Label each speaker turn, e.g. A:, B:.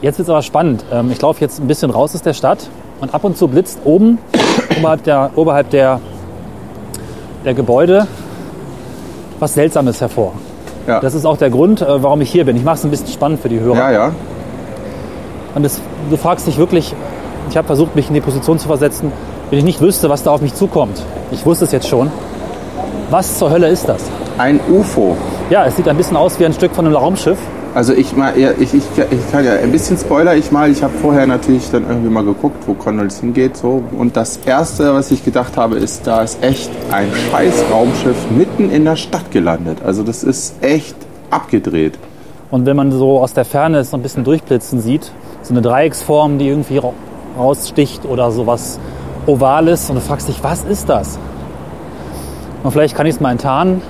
A: Jetzt wird es aber spannend. Ähm, ich laufe jetzt ein bisschen raus aus der Stadt und ab und zu blitzt oben oberhalb der, oberhalb der, der Gebäude was Seltsames hervor.
B: Ja.
A: Das ist auch der Grund, äh, warum ich hier bin. Ich mache es ein bisschen spannend für die Hörer.
B: ja, ja.
A: Und es, du fragst dich wirklich, ich habe versucht, mich in die Position zu versetzen, wenn ich nicht wüsste, was da auf mich zukommt. Ich wusste es jetzt schon. Was zur Hölle ist das?
B: Ein UFO.
A: Ja, es sieht ein bisschen aus wie ein Stück von einem Raumschiff.
B: Also ich mal, ich, ich, ich kann ja ein bisschen Spoiler ich mal. Ich habe vorher natürlich dann irgendwie mal geguckt, wo Connells hingeht. So. Und das Erste, was ich gedacht habe, ist, da ist echt ein scheiß Raumschiff mitten in der Stadt gelandet. Also das ist echt abgedreht.
A: Und wenn man so aus der Ferne es so ein bisschen durchblitzen sieht, so eine Dreiecksform, die irgendwie ra- raussticht oder sowas Ovales und du fragst dich, was ist das? Und vielleicht kann ich es mal enttarnen.